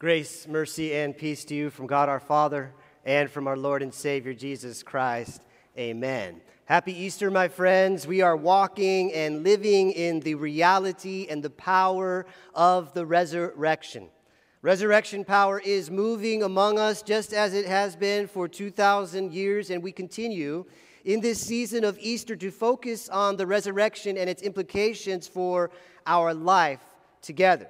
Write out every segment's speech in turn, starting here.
Grace, mercy, and peace to you from God our Father and from our Lord and Savior Jesus Christ. Amen. Happy Easter, my friends. We are walking and living in the reality and the power of the resurrection. Resurrection power is moving among us just as it has been for 2,000 years, and we continue in this season of Easter to focus on the resurrection and its implications for our life together.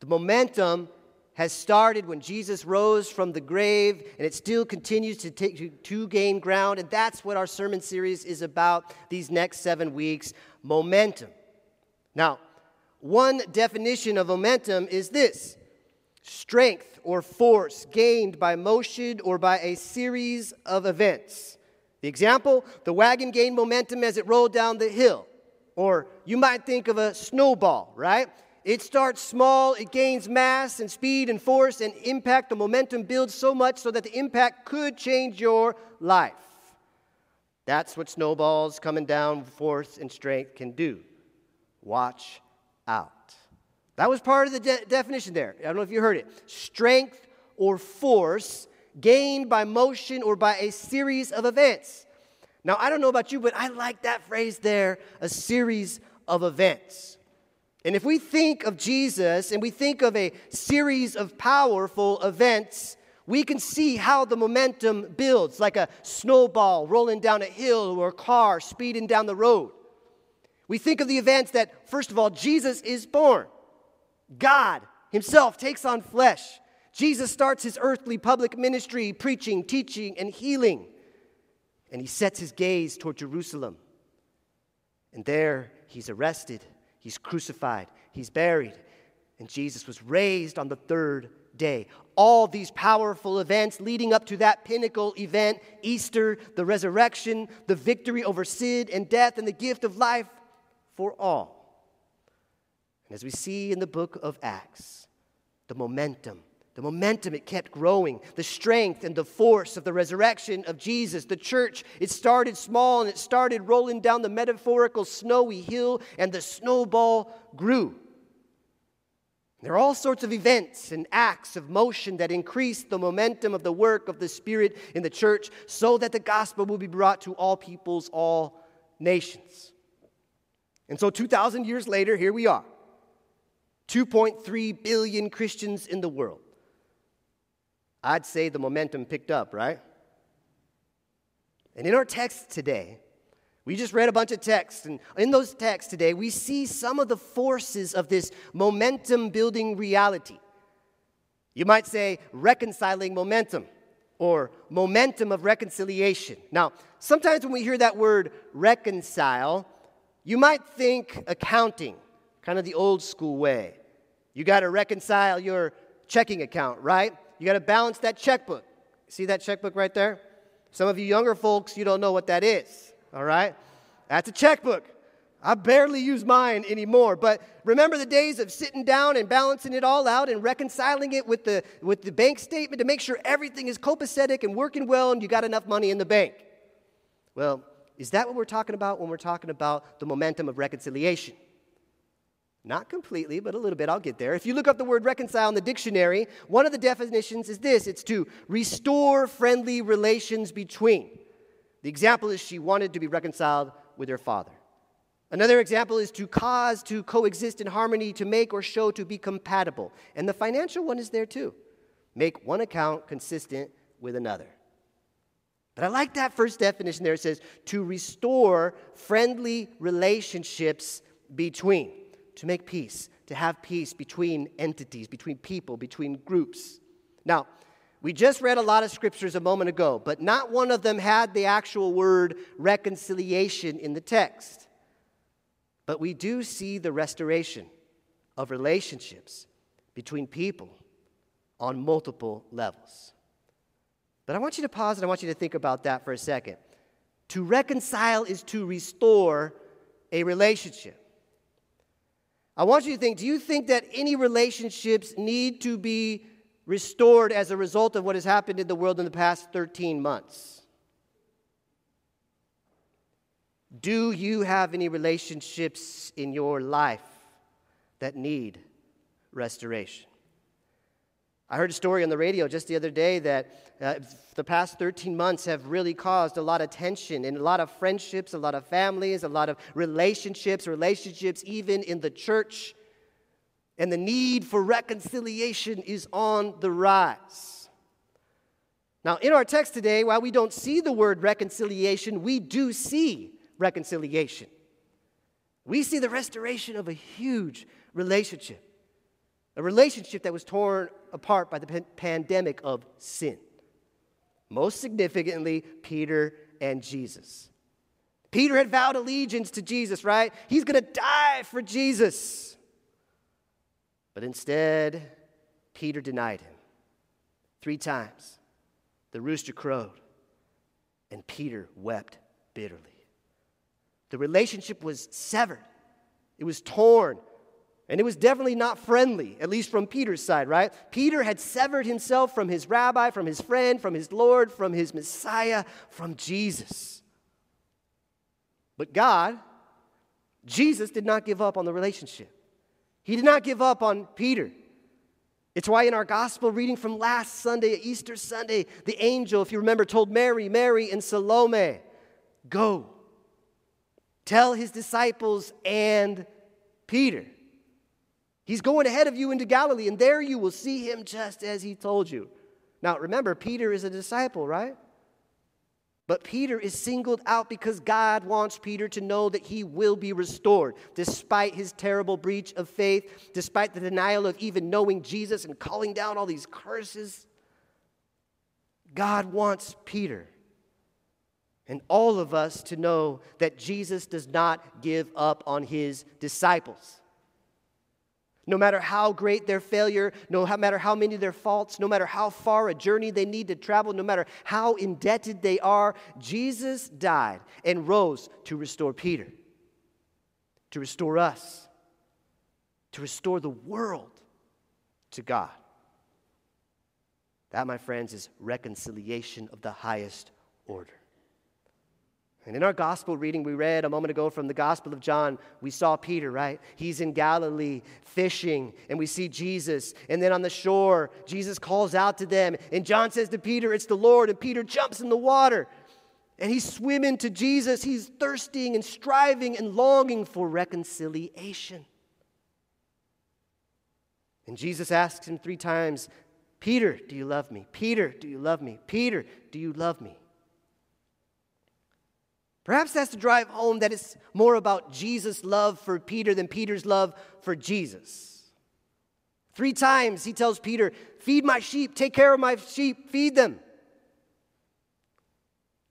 The momentum has started when Jesus rose from the grave, and it still continues to, take, to gain ground. And that's what our sermon series is about these next seven weeks momentum. Now, one definition of momentum is this strength or force gained by motion or by a series of events. The example the wagon gained momentum as it rolled down the hill. Or you might think of a snowball, right? It starts small, it gains mass and speed and force and impact. The momentum builds so much so that the impact could change your life. That's what snowballs coming down force and strength can do. Watch out. That was part of the de- definition there. I don't know if you heard it. Strength or force gained by motion or by a series of events. Now, I don't know about you, but I like that phrase there a series of events. And if we think of Jesus and we think of a series of powerful events, we can see how the momentum builds like a snowball rolling down a hill or a car speeding down the road. We think of the events that, first of all, Jesus is born. God Himself takes on flesh. Jesus starts his earthly public ministry, preaching, teaching, and healing. And he sets his gaze toward Jerusalem. And there he's arrested, he's crucified, he's buried, and Jesus was raised on the third day. All these powerful events leading up to that pinnacle event Easter, the resurrection, the victory over sin and death, and the gift of life for all. And as we see in the book of Acts, the momentum the momentum, it kept growing. The strength and the force of the resurrection of Jesus. The church, it started small and it started rolling down the metaphorical snowy hill, and the snowball grew. There are all sorts of events and acts of motion that increase the momentum of the work of the Spirit in the church so that the gospel will be brought to all peoples, all nations. And so, 2,000 years later, here we are 2.3 billion Christians in the world. I'd say the momentum picked up, right? And in our text today, we just read a bunch of texts, and in those texts today, we see some of the forces of this momentum building reality. You might say reconciling momentum or momentum of reconciliation. Now, sometimes when we hear that word reconcile, you might think accounting, kind of the old school way. You got to reconcile your checking account, right? You got to balance that checkbook. See that checkbook right there? Some of you younger folks, you don't know what that is, all right? That's a checkbook. I barely use mine anymore, but remember the days of sitting down and balancing it all out and reconciling it with the, with the bank statement to make sure everything is copacetic and working well and you got enough money in the bank. Well, is that what we're talking about when we're talking about the momentum of reconciliation? Not completely, but a little bit. I'll get there. If you look up the word reconcile in the dictionary, one of the definitions is this it's to restore friendly relations between. The example is she wanted to be reconciled with her father. Another example is to cause to coexist in harmony, to make or show to be compatible. And the financial one is there too. Make one account consistent with another. But I like that first definition there. It says to restore friendly relationships between to make peace, to have peace between entities, between people, between groups. Now, we just read a lot of scriptures a moment ago, but not one of them had the actual word reconciliation in the text. But we do see the restoration of relationships between people on multiple levels. But I want you to pause and I want you to think about that for a second. To reconcile is to restore a relationship. I want you to think do you think that any relationships need to be restored as a result of what has happened in the world in the past 13 months? Do you have any relationships in your life that need restoration? I heard a story on the radio just the other day that uh, the past 13 months have really caused a lot of tension in a lot of friendships, a lot of families, a lot of relationships, relationships even in the church. And the need for reconciliation is on the rise. Now, in our text today, while we don't see the word reconciliation, we do see reconciliation. We see the restoration of a huge relationship a relationship that was torn apart by the pandemic of sin. Most significantly, Peter and Jesus. Peter had vowed allegiance to Jesus, right? He's going to die for Jesus. But instead, Peter denied him three times. The rooster crowed, and Peter wept bitterly. The relationship was severed, it was torn and it was definitely not friendly, at least from Peter's side, right? Peter had severed himself from his rabbi, from his friend, from his Lord, from his Messiah, from Jesus. But God, Jesus, did not give up on the relationship. He did not give up on Peter. It's why in our gospel reading from last Sunday, Easter Sunday, the angel, if you remember, told Mary, Mary, and Salome, Go, tell his disciples and Peter He's going ahead of you into Galilee, and there you will see him just as he told you. Now, remember, Peter is a disciple, right? But Peter is singled out because God wants Peter to know that he will be restored despite his terrible breach of faith, despite the denial of even knowing Jesus and calling down all these curses. God wants Peter and all of us to know that Jesus does not give up on his disciples. No matter how great their failure, no matter how many their faults, no matter how far a journey they need to travel, no matter how indebted they are, Jesus died and rose to restore Peter, to restore us, to restore the world to God. That, my friends, is reconciliation of the highest order. And in our gospel reading, we read a moment ago from the Gospel of John, we saw Peter, right? He's in Galilee fishing, and we see Jesus. And then on the shore, Jesus calls out to them. And John says to Peter, It's the Lord. And Peter jumps in the water. And he's swimming to Jesus. He's thirsting and striving and longing for reconciliation. And Jesus asks him three times, Peter, do you love me? Peter, do you love me? Peter, do you love me? Perhaps that's to drive home that it's more about Jesus' love for Peter than Peter's love for Jesus. Three times he tells Peter, Feed my sheep, take care of my sheep, feed them.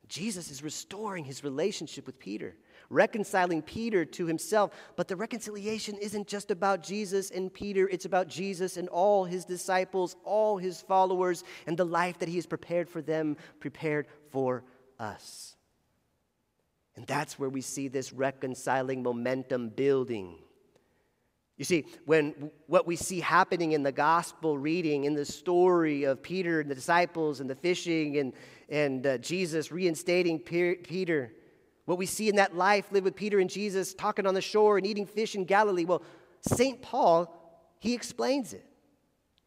Jesus is restoring his relationship with Peter, reconciling Peter to himself. But the reconciliation isn't just about Jesus and Peter, it's about Jesus and all his disciples, all his followers, and the life that he has prepared for them, prepared for us. And that's where we see this reconciling momentum building. You see, when what we see happening in the gospel reading, in the story of Peter and the disciples and the fishing and, and uh, Jesus reinstating Peter, what we see in that life lived with Peter and Jesus talking on the shore and eating fish in Galilee, well, St. Paul, he explains it.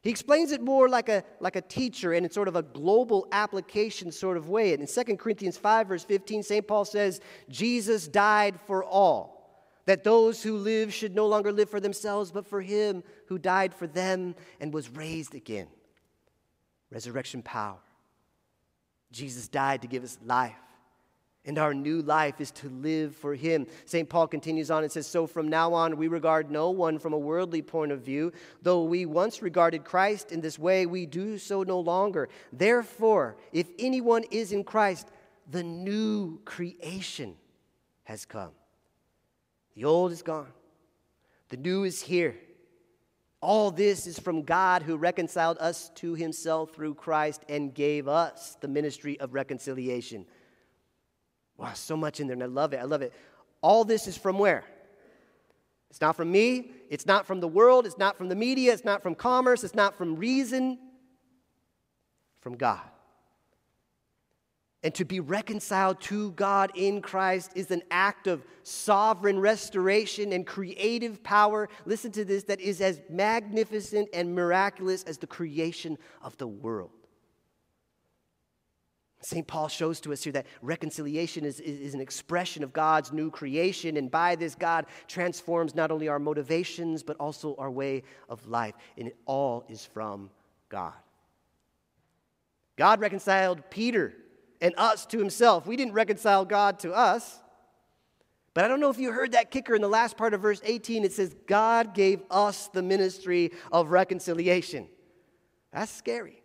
He explains it more like a, like a teacher and in sort of a global application sort of way. And in 2 Corinthians 5, verse 15, St. Paul says, Jesus died for all, that those who live should no longer live for themselves, but for him who died for them and was raised again. Resurrection power. Jesus died to give us life. And our new life is to live for Him. St. Paul continues on and says, So from now on, we regard no one from a worldly point of view. Though we once regarded Christ in this way, we do so no longer. Therefore, if anyone is in Christ, the new creation has come. The old is gone, the new is here. All this is from God who reconciled us to Himself through Christ and gave us the ministry of reconciliation. Wow, so much in there, and I love it. I love it. All this is from where? It's not from me. It's not from the world. It's not from the media. It's not from commerce. It's not from reason. From God. And to be reconciled to God in Christ is an act of sovereign restoration and creative power. Listen to this that is as magnificent and miraculous as the creation of the world. St. Paul shows to us here that reconciliation is, is, is, an expression of God's new creation, and by this, God transforms not only our motivations, but also our way of life. And it all is from God. God reconciled Peter and us to himself. We didn't reconcile God to us. But I don't know if you heard that kicker in the last part of verse 18. It says, God gave us the ministry of reconciliation. That's scary.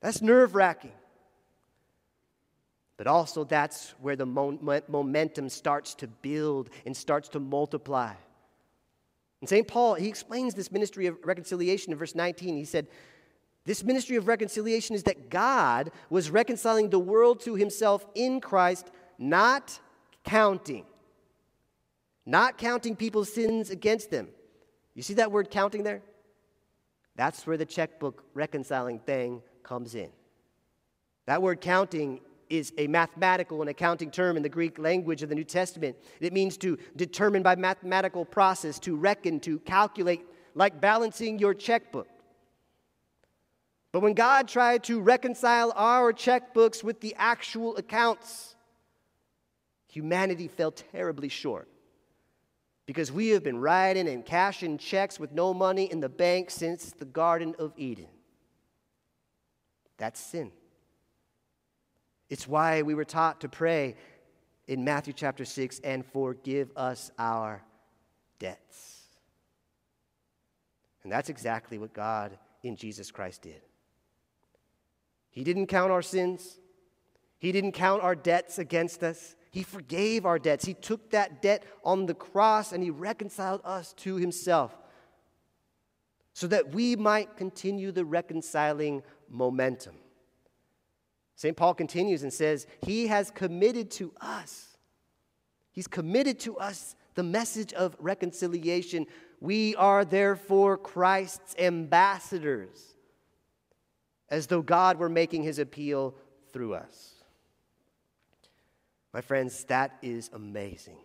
That's nerve wracking. But also, that's where the momentum starts to build and starts to multiply. And St. Paul, he explains this ministry of reconciliation in verse 19. He said, this ministry of reconciliation is that God was reconciling the world to himself in Christ, not counting. Not counting people's sins against them. You see that word counting there? That's where the checkbook reconciling thing comes in. That word counting is a mathematical and accounting term in the Greek language of the New Testament. It means to determine by mathematical process, to reckon, to calculate, like balancing your checkbook. But when God tried to reconcile our checkbooks with the actual accounts, humanity fell terribly short. Because we have been writing and cashing checks with no money in the bank since the Garden of Eden. That's sin. It's why we were taught to pray in Matthew chapter 6 and forgive us our debts. And that's exactly what God in Jesus Christ did. He didn't count our sins, He didn't count our debts against us. He forgave our debts. He took that debt on the cross and He reconciled us to Himself so that we might continue the reconciling momentum. St. Paul continues and says, He has committed to us, He's committed to us the message of reconciliation. We are therefore Christ's ambassadors as though God were making his appeal through us. My friends, that is amazing.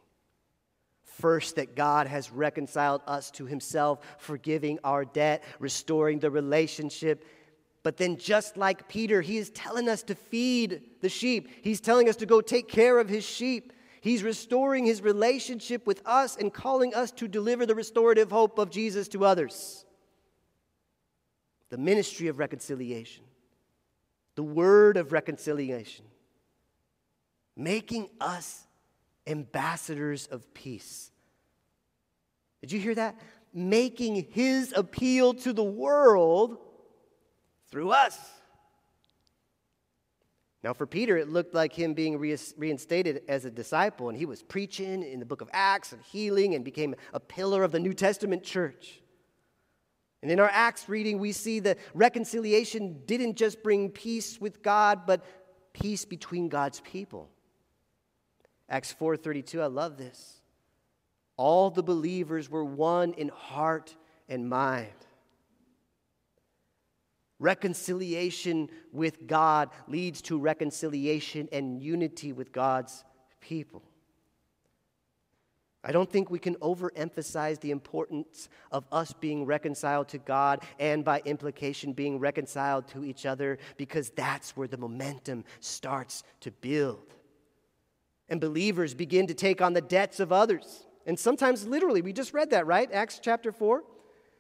First, that God has reconciled us to himself, forgiving our debt, restoring the relationship. But then, just like Peter, he is telling us to feed the sheep. He's telling us to go take care of his sheep. He's restoring his relationship with us and calling us to deliver the restorative hope of Jesus to others the ministry of reconciliation, the word of reconciliation, making us ambassadors of peace. Did you hear that? Making his appeal to the world through us. Now, for Peter, it looked like him being reinstated as a disciple, and he was preaching in the book of Acts and healing and became a pillar of the New Testament church. And in our Acts reading, we see that reconciliation didn't just bring peace with God, but peace between God's people. Acts 4:32, I love this. All the believers were one in heart and mind. Reconciliation with God leads to reconciliation and unity with God's people. I don't think we can overemphasize the importance of us being reconciled to God and by implication being reconciled to each other because that's where the momentum starts to build. And believers begin to take on the debts of others. And sometimes literally, we just read that, right? Acts chapter 4.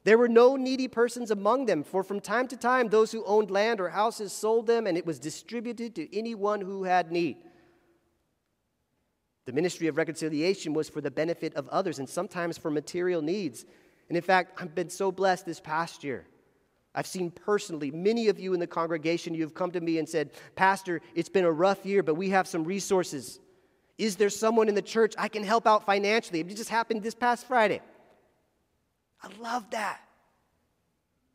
There were no needy persons among them, for from time to time those who owned land or houses sold them, and it was distributed to anyone who had need. The ministry of reconciliation was for the benefit of others and sometimes for material needs. And in fact, I've been so blessed this past year. I've seen personally many of you in the congregation, you've come to me and said, Pastor, it's been a rough year, but we have some resources. Is there someone in the church I can help out financially? It just happened this past Friday. I love that.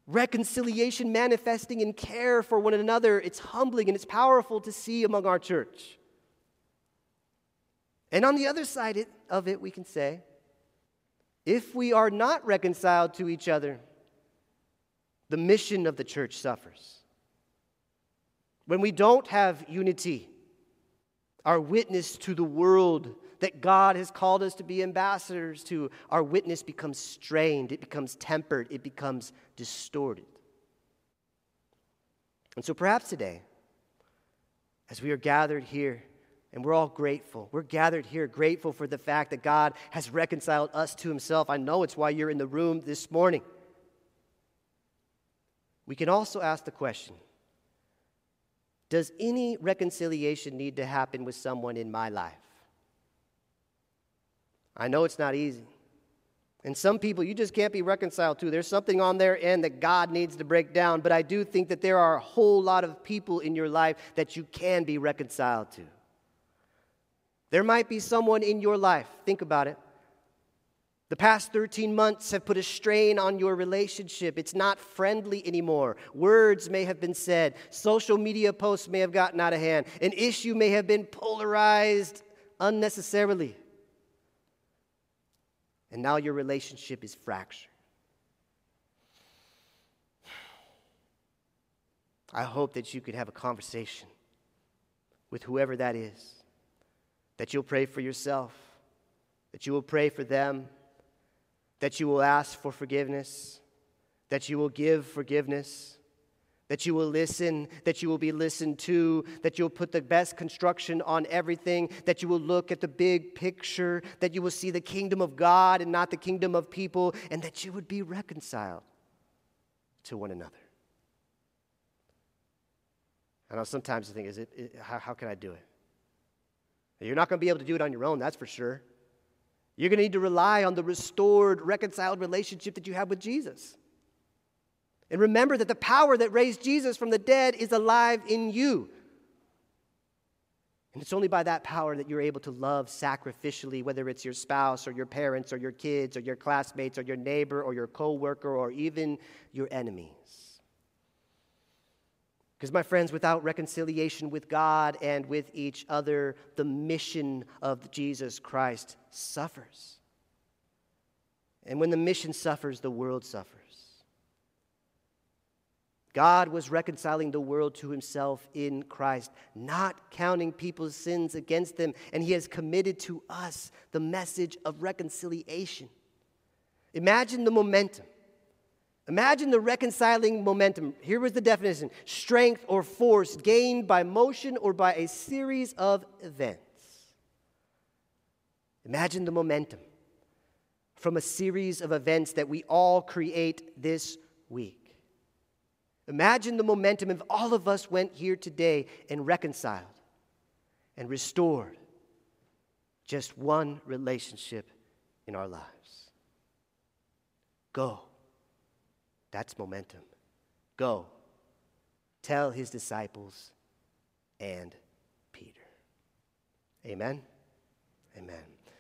Reconciliation manifesting in care for one another. It's humbling and it's powerful to see among our church. And on the other side of it, we can say, if we are not reconciled to each other, the mission of the church suffers. when we don't have unity, our witness to the world that God has called us to be ambassadors to, our witness becomes strained, it becomes tempered, it becomes distorted. And so perhaps today, as we are gathered here, and we're all grateful. We're gathered here grateful for the fact that God has reconciled us to Himself. I know it's why you're in the room this morning. We can also ask the question Does any reconciliation need to happen with someone in my life? I know it's not easy. And some people you just can't be reconciled to. There's something on their end that God needs to break down. But I do think that there are a whole lot of people in your life that you can be reconciled to. There might be someone in your life, think about it. The past 13 months have put a strain on your relationship. It's not friendly anymore. Words may have been said. Social media posts may have gotten out of hand. An issue may have been polarized unnecessarily. And now your relationship is fractured. I hope that you could have a conversation with whoever that is, that you'll pray for yourself, that you will pray for them, that you will ask for forgiveness, that you will give forgiveness that you will listen, that you will be listened to, that you'll put the best construction on everything, that you will look at the big picture, that you will see the kingdom of God and not the kingdom of people, and that you would be reconciled to one another. I know sometimes you think, is it, it how, how can I do it? You're not going to be able to do it on your own, that's for sure. You're going to need to rely on the restored, reconciled relationship that you have with Jesus. And remember that the power that raised Jesus from the dead is alive in you. And it's only by that power that you're able to love sacrificially, whether it's your spouse or your parents or your kids or your classmates or your neighbor or your coworker or even your enemies. Because, my friends, without reconciliation with God and with each other, the mission of Jesus Christ suffers. And when the mission suffers, the world suffers. God was reconciling the world to himself in Christ, not counting people's sins against them, and he has committed to us the message of reconciliation. Imagine the momentum. Imagine the reconciling momentum. Here was the definition strength or force gained by motion or by a series of events. Imagine the momentum from a series of events that we all create this week. Imagine the momentum if all of us went here today and reconciled and restored just one relationship in our lives. Go. That's momentum. Go. Tell his disciples and Peter. Amen. Amen.